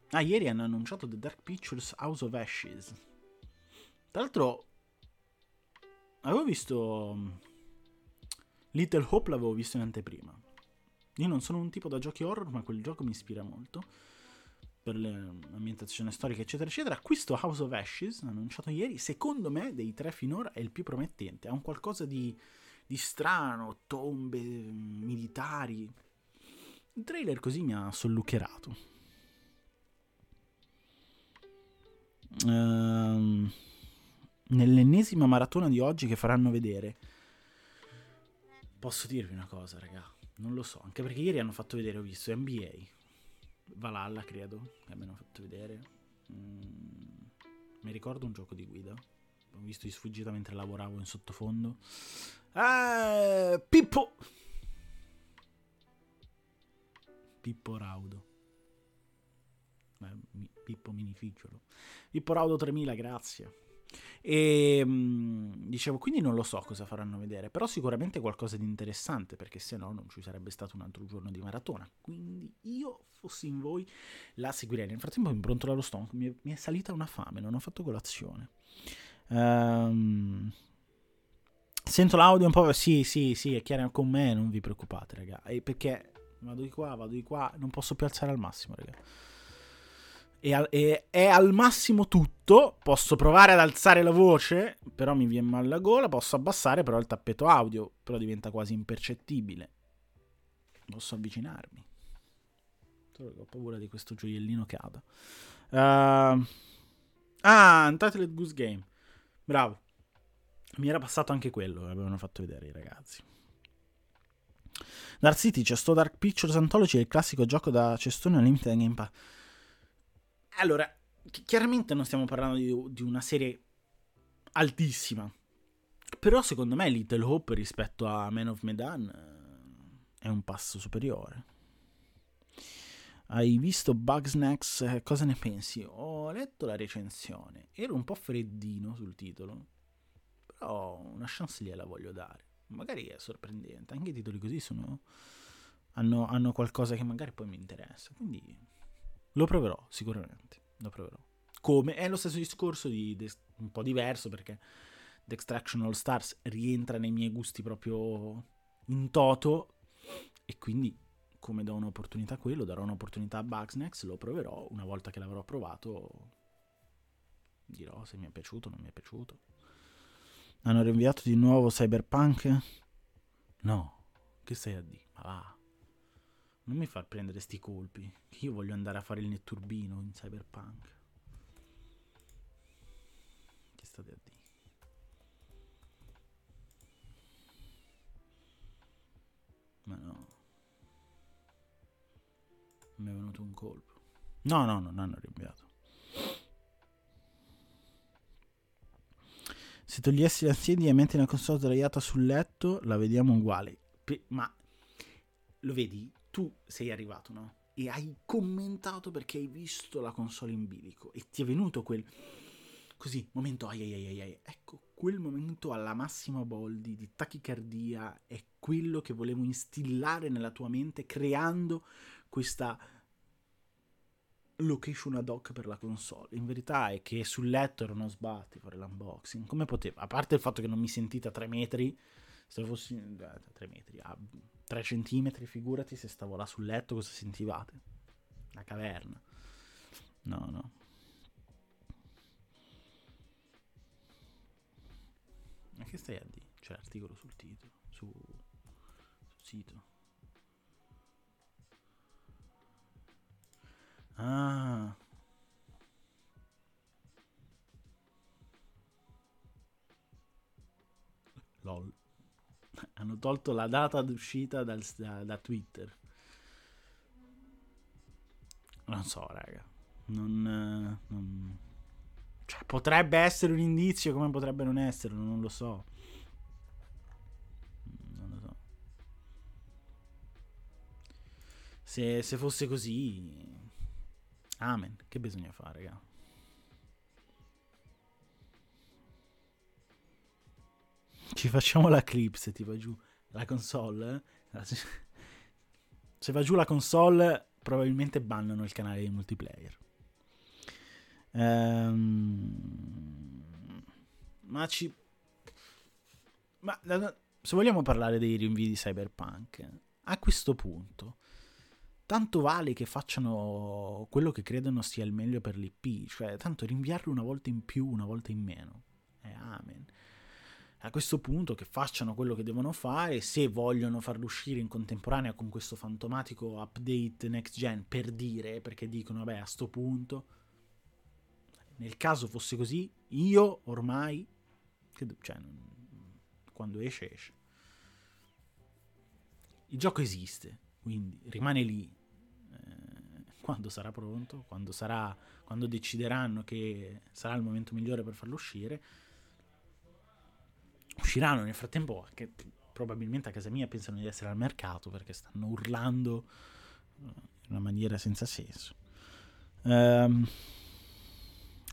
Ah, ieri hanno annunciato The Dark Pictures House of Ashes. Tra l'altro, avevo visto mm, Little Hope, l'avevo visto in anteprima. Io non sono un tipo da giochi horror, ma quel gioco mi ispira molto. Per l'ambientazione storica, eccetera, eccetera. Questo House of Ashes, annunciato ieri, secondo me, dei tre finora, è il più promettente. Ha un qualcosa di, di strano, tombe militari. Il trailer così mi ha sollucherato. Ehm, nell'ennesima maratona di oggi che faranno vedere. Posso dirvi una cosa, raga. Non lo so, anche perché ieri hanno fatto vedere, ho visto NBA, Valhalla credo, che abbiano fatto vedere. Mm, mi ricordo un gioco di guida. Ho visto di sfuggita mentre lavoravo in sottofondo. Ah, Pippo! Pippo Raudo. Eh, Pippo Minificciolo. Pippo Raudo 3000, grazie. E mh, dicevo, quindi non lo so cosa faranno vedere, però sicuramente qualcosa di interessante, perché se no non ci sarebbe stato un altro giorno di maratona. Quindi io, fossi in voi, la seguirei. Nel frattempo mi brontolo allo stomaco, mi mi è salita una fame, non ho fatto colazione. Um, sento l'audio un po', sì, sì, sì, è chiaro con me, non vi preoccupate, raga. E perché vado di qua, vado di qua, non posso più alzare al massimo, raga è, al, è, è al massimo tutto. Posso provare ad alzare la voce, però mi viene mal la gola. Posso abbassare però il tappeto audio, però diventa quasi impercettibile. Posso avvicinarmi. Ho paura di questo gioiellino cada. Uh, ah, Untitled Goose Game. Bravo. Mi era passato anche quello, avevano fatto vedere i ragazzi. Dark City, c'è sto Dark Pictures Anthology, il classico gioco da cestone Unlimited Game Pass. Allora, chiaramente non stiamo parlando di, di una serie altissima. Però secondo me Little Hope rispetto a Man of Medan eh, è un passo superiore. Hai visto Bugsnax? Eh, cosa ne pensi? Ho letto la recensione. Ero un po' freddino sul titolo. Però una chance gliela voglio dare. Magari è sorprendente. Anche i titoli così sono. Hanno, hanno qualcosa che magari poi mi interessa. Quindi lo proverò, sicuramente. Lo proverò. Come? È lo stesso discorso di, di un po' diverso perché The Extraction All Stars rientra nei miei gusti proprio in toto e quindi come do un'opportunità a quello, darò un'opportunità a Bugsnax, lo proverò, una volta che l'avrò provato dirò se mi è piaciuto o non mi è piaciuto. Hanno rinviato di nuovo Cyberpunk? No, che stai a dire? Ma va. Non mi far prendere sti colpi. Io voglio andare a fare il netturbino in cyberpunk. Che state a dire? Ma no. Mi è venuto un colpo. No, no, non hanno rinviato. Se togliessi la sedia e metti una console sdraiata sul letto, la vediamo uguale. ma lo vedi? Tu sei arrivato, no? E hai commentato perché hai visto la console in bilico e ti è venuto quel così momento ai ai ai ai. Ecco, quel momento alla massima boldi di tachicardia è quello che volevo instillare nella tua mente creando questa location ad hoc per la console. In verità è che sul letto era uno sbatti fare l'unboxing. Come poteva? A parte il fatto che non mi sentite a 3 metri, se fossi eh, a 3 metri, a 3 centimetri, figurati se stavo là sul letto cosa sentivate. La caverna. No, no. Ma che stai a dire? C'è l'articolo sul titolo, su, sul sito. Ah. LOL [LAUGHS] hanno tolto la data d'uscita dal, da, da, Twitter. Non so, raga. Non, non, Cioè, potrebbe essere un indizio come potrebbe non essere, non lo so. Non lo so. Se, se fosse così... Amen. Che bisogna fare, raga? Ci facciamo la clip se ti va giù la console. Se va giù la console, probabilmente bannano il canale di multiplayer. Ehm, ma ci... Ma se vogliamo parlare dei rinvii di Cyberpunk, a questo punto, tanto vale che facciano quello che credono sia il meglio per l'IP, cioè tanto rinviarlo una volta in più, una volta in meno. Eh, amen a questo punto che facciano quello che devono fare, se vogliono farlo uscire in contemporanea con questo fantomatico update next gen per dire, perché dicono, vabbè, a questo punto, nel caso fosse così, io ormai, cioè, quando esce, esce. Il gioco esiste, quindi rimane lì. Eh, quando sarà pronto, quando, sarà, quando decideranno che sarà il momento migliore per farlo uscire, usciranno nel frattempo che probabilmente a casa mia pensano di essere al mercato perché stanno urlando eh, in una maniera senza senso. Um,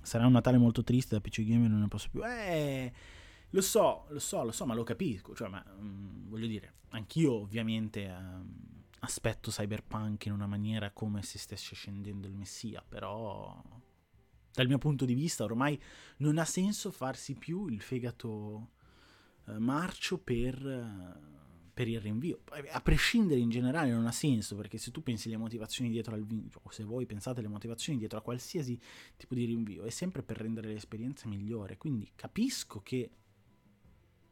sarà un Natale molto triste da PC Gamer, non ne posso più. Eh, lo so, lo so, lo so, ma lo capisco. Cioè, ma, um, voglio dire, anch'io ovviamente um, aspetto Cyberpunk in una maniera come se stesse scendendo il Messia, però dal mio punto di vista ormai non ha senso farsi più il fegato marcio per, eh, per, il rinvio. A prescindere in generale non ha senso, perché se tu pensi le motivazioni dietro al rinvio, o se voi pensate le motivazioni dietro a qualsiasi tipo di rinvio, è sempre per rendere l'esperienza migliore. Quindi capisco che...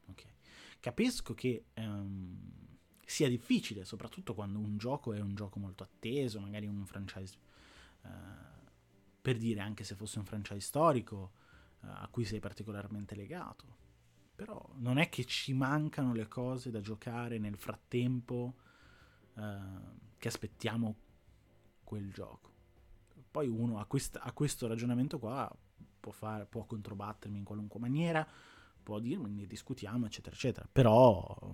Okay, capisco che... Um, sia difficile, soprattutto quando un gioco è un gioco molto atteso, magari un franchise, uh, per dire anche se fosse un franchise storico uh, a cui sei particolarmente legato. Però non è che ci mancano le cose da giocare nel frattempo eh, che aspettiamo quel gioco. Poi uno a, quest- a questo ragionamento qua può, fare, può controbattermi in qualunque maniera, può dirmi, ne discutiamo, eccetera, eccetera. Però...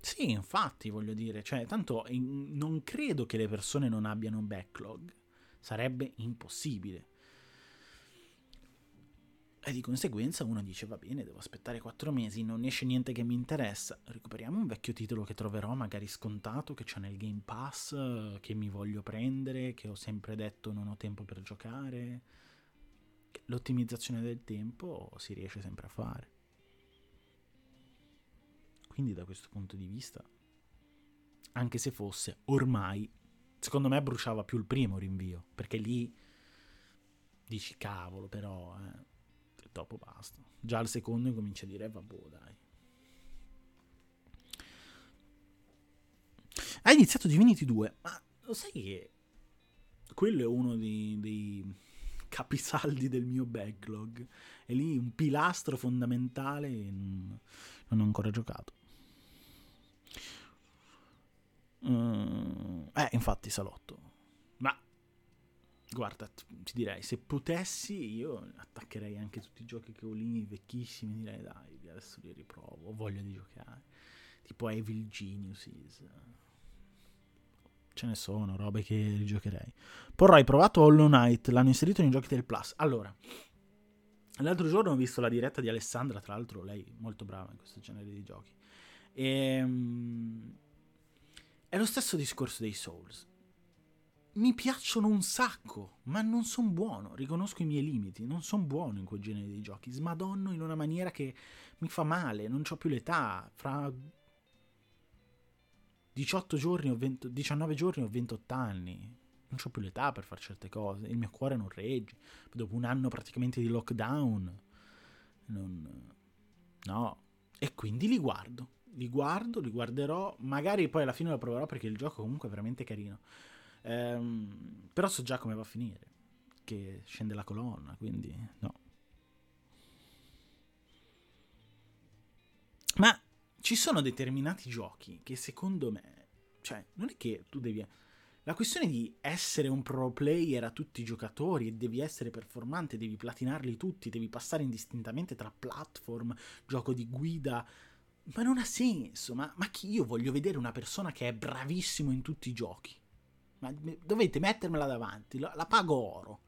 Sì, infatti, voglio dire, cioè, tanto in, non credo che le persone non abbiano backlog. Sarebbe impossibile. E di conseguenza uno dice va bene, devo aspettare quattro mesi, non esce niente che mi interessa, recuperiamo un vecchio titolo che troverò magari scontato, che c'è nel Game Pass, che mi voglio prendere, che ho sempre detto non ho tempo per giocare. L'ottimizzazione del tempo si riesce sempre a fare. Quindi da questo punto di vista, anche se fosse ormai Secondo me bruciava più il primo rinvio, perché lì dici cavolo, però eh, e dopo basta. Già al secondo incomincia a dire eh, vabbè, dai. Ha iniziato Divinity 2, ma lo sai che quello è uno dei, dei capisaldi del mio backlog. È lì un pilastro fondamentale e non, non ho ancora giocato. Mm, eh, infatti, salotto. Ma guarda, ti direi, se potessi, io attaccherei anche tutti i giochi che ho lì vecchissimi. Direi, dai, adesso li riprovo. Ho voglia di giocare. Tipo Evil Geniuses. Ce ne sono, robe che rigiocherei. Porro, hai provato Hollow Knight? L'hanno inserito nei giochi del Plus. Allora, l'altro giorno ho visto la diretta di Alessandra, tra l'altro lei molto brava in questo genere di giochi. Ehm, è lo stesso discorso dei Souls. Mi piacciono un sacco, ma non sono buono, riconosco i miei limiti, non sono buono in quel genere di giochi, smadonno in una maniera che mi fa male, non ho più l'età, fra 18 giorni o 20, 19 giorni ho 28 anni, non ho più l'età per fare certe cose, il mio cuore non regge, dopo un anno praticamente di lockdown, non... no, e quindi li guardo li guardo, li guarderò, magari poi alla fine lo proverò perché il gioco comunque è veramente carino. Ehm, però so già come va a finire, che scende la colonna, quindi no. Ma ci sono determinati giochi che secondo me, cioè, non è che tu devi... La questione di essere un pro player a tutti i giocatori e devi essere performante, devi platinarli tutti, devi passare indistintamente tra platform, gioco di guida, ma non ha senso, ma, ma chi io voglio vedere una persona che è bravissimo in tutti i giochi? Ma dovete mettermela davanti, la, la pago oro.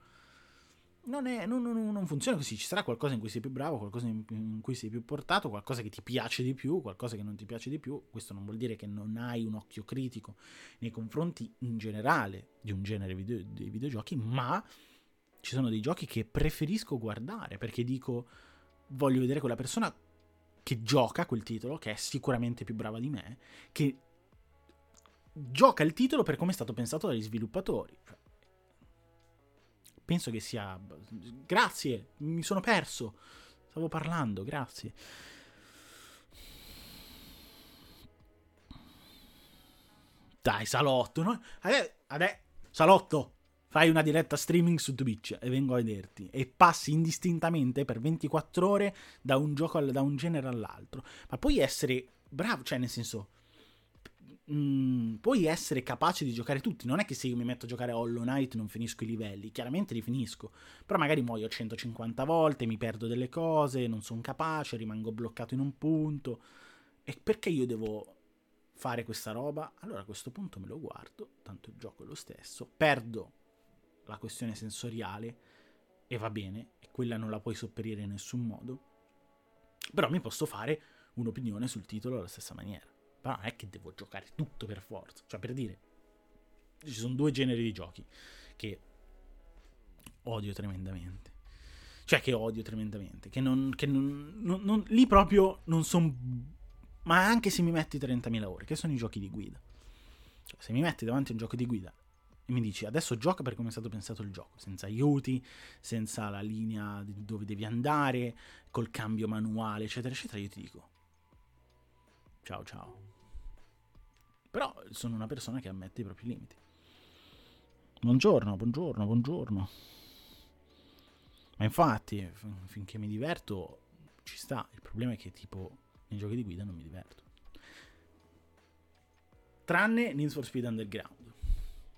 non, è, non, non, non, funziona così. Ci sarà qualcosa in cui sei più bravo, qualcosa in, in, cui sei più portato, qualcosa che ti piace di più, qualcosa che non ti piace di più. Questo non vuol dire che non hai un occhio critico nei confronti in generale di un genere video, dei videogiochi, ma ci sono dei giochi che preferisco guardare perché dico voglio vedere quella persona che gioca quel titolo, che è sicuramente più brava di me, che gioca il titolo per come è stato pensato dagli sviluppatori. Cioè, penso che sia... Grazie, mi sono perso. Stavo parlando, grazie. Dai, salotto, no? Adè, adè, salotto, fai una diretta streaming su Twitch e vengo a vederti. E passi indistintamente per 24 ore da un gioco, al, da un genere all'altro. Ma puoi essere bravo, cioè nel senso mh, mm, puoi essere capace di giocare tutti. Non è che se io mi metto a giocare Hollow Knight non finisco i livelli, chiaramente li finisco. Però magari muoio 150 volte, mi perdo delle cose, non sono capace, rimango bloccato in un punto. E perché io devo fare questa roba? Allora a questo punto me lo guardo, tanto il gioco è lo stesso, perdo la questione sensoriale e va bene, e quella non la puoi sopperire in nessun modo. Però mi posso fare un'opinione sul titolo alla stessa maniera. Però non è che devo giocare tutto per forza. Cioè, per dire, ci sono due generi di giochi che odio tremendamente. Cioè, che odio tremendamente. Che non. Che non, non, non lì proprio non sono. Ma anche se mi metti 30.000 ore, che sono i giochi di guida. Cioè, se mi metti davanti a un gioco di guida e mi dici adesso gioca per come è stato pensato il gioco, senza aiuti, senza la linea dove devi andare, col cambio manuale, eccetera, eccetera, io ti dico ciao ciao. Però sono una persona che ammette i propri limiti. Buongiorno, buongiorno, buongiorno. Ma infatti, finché mi diverto, ci sta. Il problema è che tipo nei giochi di guida non mi diverto. Tranne Need for Speed Underground.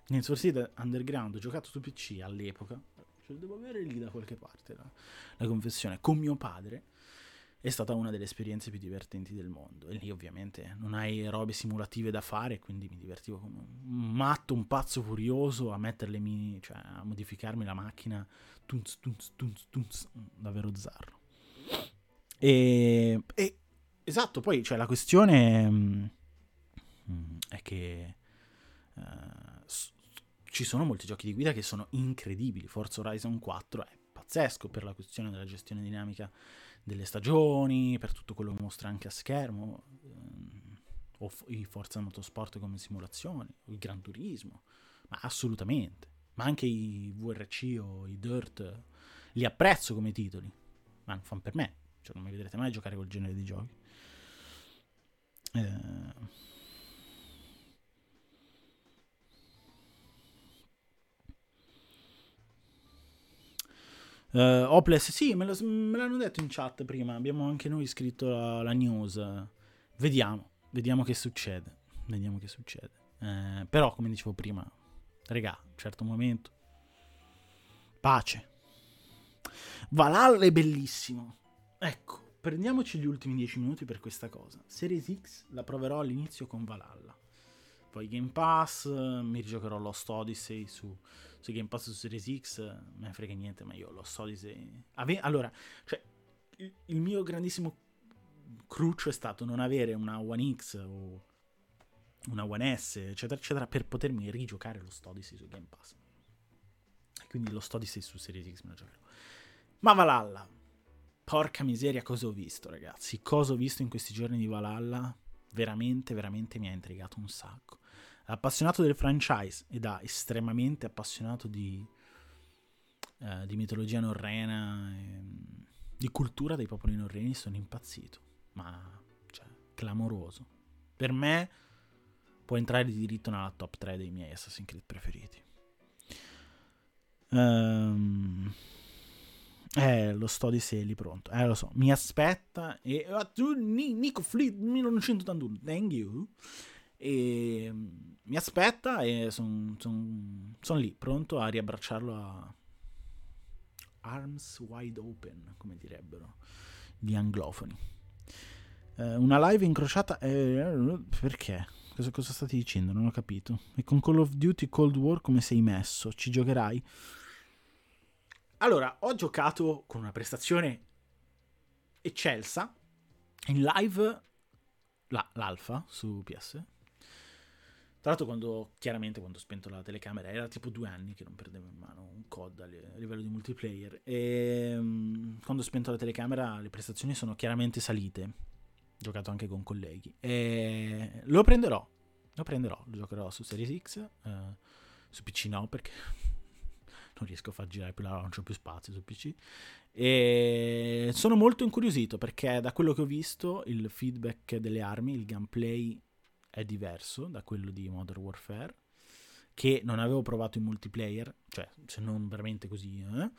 Need for Speed Underground giocato su PC all'epoca. Lo devo avere lì da qualche parte la, la confessione. Con mio padre è stata una delle esperienze più divertenti del mondo. E lì ovviamente non hai robe simulative da fare, quindi mi divertivo come un matto, un pazzo furioso a metterle mini, cioè a modificarmi la macchina, tunz, tunz, tunz, tunz, davvero zarro. E, e esatto, poi cioè, la questione mh, mm, è che uh, ci sono molti giochi di guida che sono incredibili. Forza Horizon 4 è pazzesco per la questione della gestione dinamica delle stagioni, per tutto quello che mostra anche a schermo, ehm, o i Forza Motorsport come simulazioni, il Gran Turismo, ma assolutamente. Ma anche i VRC o i Dirt li apprezzo come titoli, ma non fanno per me, cioè non mi vedrete mai giocare quel genere di giochi. Eh Uh, Hopeless, sì, me, lo, me, l'hanno detto in chat prima. Abbiamo anche noi scritto la, la news. Vediamo, vediamo che succede. Vediamo che succede. Eh, però, come dicevo prima, regà, un certo momento, pace. Valhalla è bellissimo. Ecco, prendiamoci gli ultimi 10 minuti per questa cosa. Series X la proverò all'inizio con Valhalla. Poi Game Pass, mi rigiocherò Lost Odyssey su su Game Pass su Series X, me ne frega niente, ma io lo so di se... Ave... Allora, cioè, il, mio grandissimo cruccio è stato non avere una One X o una One S, eccetera, eccetera, per potermi rigiocare lo Odyssey su Game Pass. E quindi lo Odyssey su Series X me lo giocherò. Ma Valhalla, porca miseria cosa ho visto, ragazzi. Cosa ho visto in questi giorni di Valhalla, veramente, veramente mi ha intrigato un sacco appassionato del franchise e da estremamente appassionato di, eh, di mitologia norrena, e, di cultura dei popoli norreni, sono impazzito. Ma, cioè, clamoroso. Per me può entrare di diritto nella top 3 dei miei Assassin's Creed preferiti. Um, eh, lo sto di Seli pronto. Eh, lo so. Mi aspetta. E. Uh, Nico Fleet 1981. Thank you. E mm, mi aspetta e sono son, son lì, pronto a riabbracciarlo a arms wide open, come direbbero gli anglofoni. Eh, una live incrociata... Eh, perché? Cosa, cosa state dicendo? Non ho capito. E con Call of Duty Cold War come sei messo? Ci giocherai? allora, ho giocato con una prestazione eccelsa in live la, l'alfa su PS. Tra l'altro, quando chiaramente quando ho spento la telecamera, era tipo due anni che non perdevo in mano un COD a livello di multiplayer. E um, quando ho spento la telecamera, le prestazioni sono chiaramente salite. Ho giocato anche con colleghi. E lo prenderò. Lo prenderò. Lo giocherò su Series X. Uh, su PC no, perché [LAUGHS] non riesco a far girare più la non c'ho più spazio su PC. E sono molto incuriosito perché da quello che ho visto il feedback delle armi, il gameplay è diverso da quello di Modern Warfare, che non avevo provato in multiplayer, cioè se non veramente così. Eh?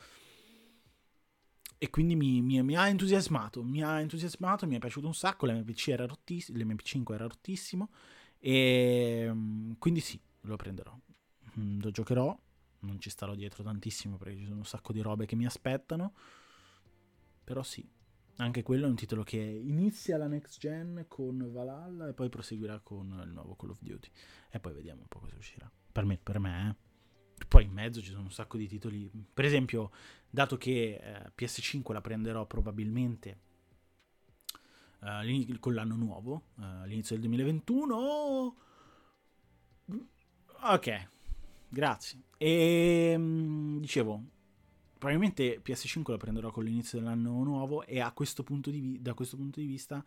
E quindi mi, mi, mi, ha entusiasmato, mi ha entusiasmato, mi è piaciuto un sacco, l'MPC era rottissimo, l'MP5 era rottissimo, e mm, quindi sì, lo prenderò. Mm, lo giocherò, non ci starò dietro tantissimo perché ci sono un sacco di robe che mi aspettano, però sì, anche quello è un titolo che inizia la next gen con Valhalla e poi proseguirà con il nuovo Call of Duty. E poi vediamo un po' cosa uscirà. Per me, per me eh. Poi in mezzo ci sono un sacco di titoli. Per esempio, dato che eh, PS5 la prenderò probabilmente eh, con l'anno nuovo, eh, all'inizio del 2021. Ok, grazie. E ehm, dicevo, probabilmente PS5 la prenderò con l'inizio dell'anno nuovo e questo vi- da questo punto di vista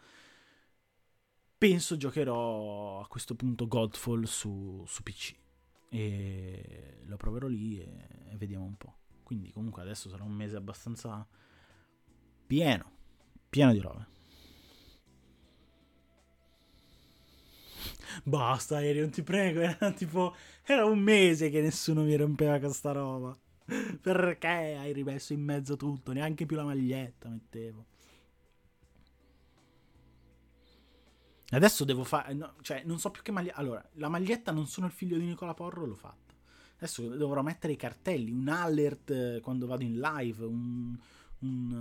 penso giocherò a questo punto Godfall su, su PC e lo proverò lì e, e vediamo un po'. Quindi comunque adesso sarà un mese abbastanza pieno, pieno di robe. Basta, Arion, ti prego. Era tipo. Era un mese che nessuno mi rompeva questa roba. [LAUGHS] Perché hai rimesso in mezzo tutto? Neanche più la maglietta mettevo. Adesso devo fare. No, cioè, non so più che maglietta. Allora, la maglietta non sono il figlio di Nicola Porro, l'ho fatta. Adesso dovrò mettere i cartelli, un alert eh, quando vado in live, un, un,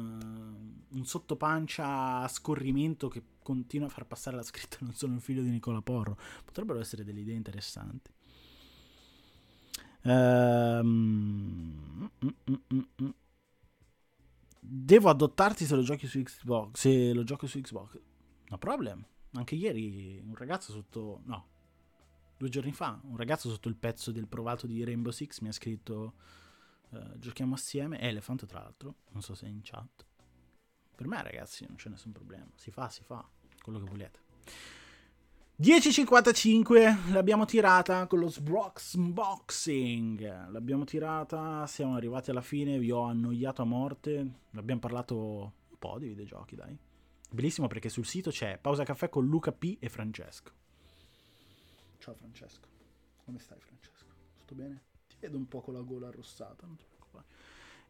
uh, un sottopancia a scorrimento che continua a far passare la scritta non sono il figlio di Nicola Porro. Potrebbero essere delle idee interessanti. Ehm, devo adottarti se lo giochi su Xbox. Se lo giochi su Xbox, no problem. Anche ieri un ragazzo sotto. No, due giorni fa, un ragazzo sotto il pezzo del provato di Rainbow Six mi ha scritto. Uh, giochiamo assieme. Elefant, tra l'altro. Non so se è in chat. Per me, ragazzi, non c'è nessun problema. Si fa, si fa. Quello che volete. 10.55 l'abbiamo tirata con lo Sbrox Unboxing. L'abbiamo tirata, siamo arrivati alla fine, vi ho annoiato a morte. Abbiamo parlato un po' di videogiochi, dai. Bellissimo perché sul sito c'è pausa caffè con Luca P e Francesco. Ciao Francesco. Come stai Francesco? Tutto bene? Ti vedo un po' con la gola arrossata, non ti preoccupare.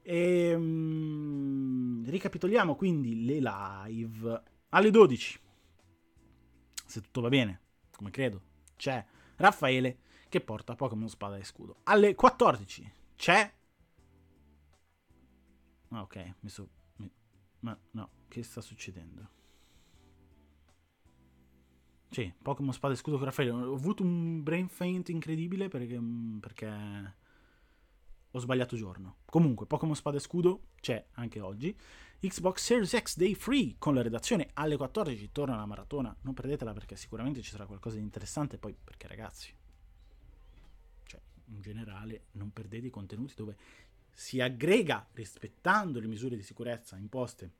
E, um, ricapitoliamo quindi le live alle 12 se tutto va bene, come credo, c'è Raffaele che porta Pokémon Spada e Scudo. Alle 14 c'è... Ah, ok, mi so... Mi... Ma no, che sta succedendo? Sì, Pokémon Spada e Scudo con Raffaele. Ho avuto un brain faint incredibile perché... perché ho sbagliato giorno. Comunque, Pokémon Spada e Scudo c'è anche oggi. Xbox Series X Day Free con la redazione alle 14 torna la maratona. Non perdetela perché sicuramente ci sarà qualcosa di interessante. Poi, perché ragazzi, cioè, in generale, non perdete i contenuti dove si aggrega, rispettando le misure di sicurezza imposte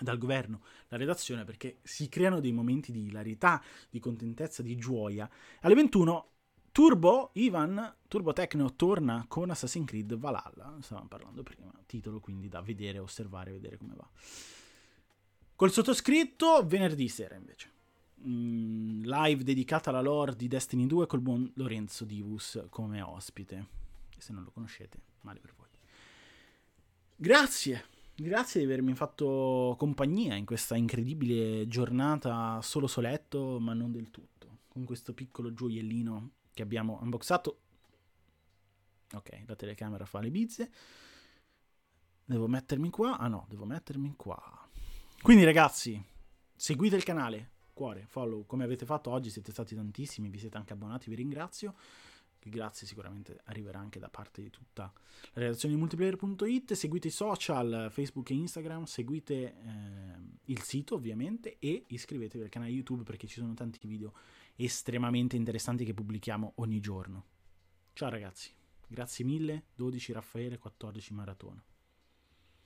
dal governo, la redazione, perché si creano dei momenti di hilarità, di contentezza, di gioia. Alle 21 Turbo, Ivan, Turbo Tecno torna con Assassin's Creed Valhalla, stavamo parlando prima, titolo quindi da vedere, osservare, vedere come va. Col sottoscritto venerdì sera invece. Mm, live dedicata alla lore di Destiny 2 col buon Lorenzo Divus come ospite. Se non lo conoscete, male per voi. Grazie, grazie di avermi fatto compagnia in questa incredibile giornata solo soletto, ma non del tutto, con questo piccolo gioiellino che abbiamo unboxato. Ok, la telecamera fa le bizze. Devo mettermi qua? Ah no, devo mettermi qua. Quindi ragazzi, seguite il canale, cuore, follow, come avete fatto oggi, siete stati tantissimi, vi siete anche abbonati, vi ringrazio. Grazie sicuramente arriverà anche da parte di tutta la redazione di multiplayer.it. Seguite i social, Facebook e Instagram, seguite eh, il sito ovviamente e iscrivetevi al canale YouTube perché ci sono tanti video estremamente interessanti che pubblichiamo ogni giorno. Ciao ragazzi, grazie mille, 12 Raffaele, 14 Maratona.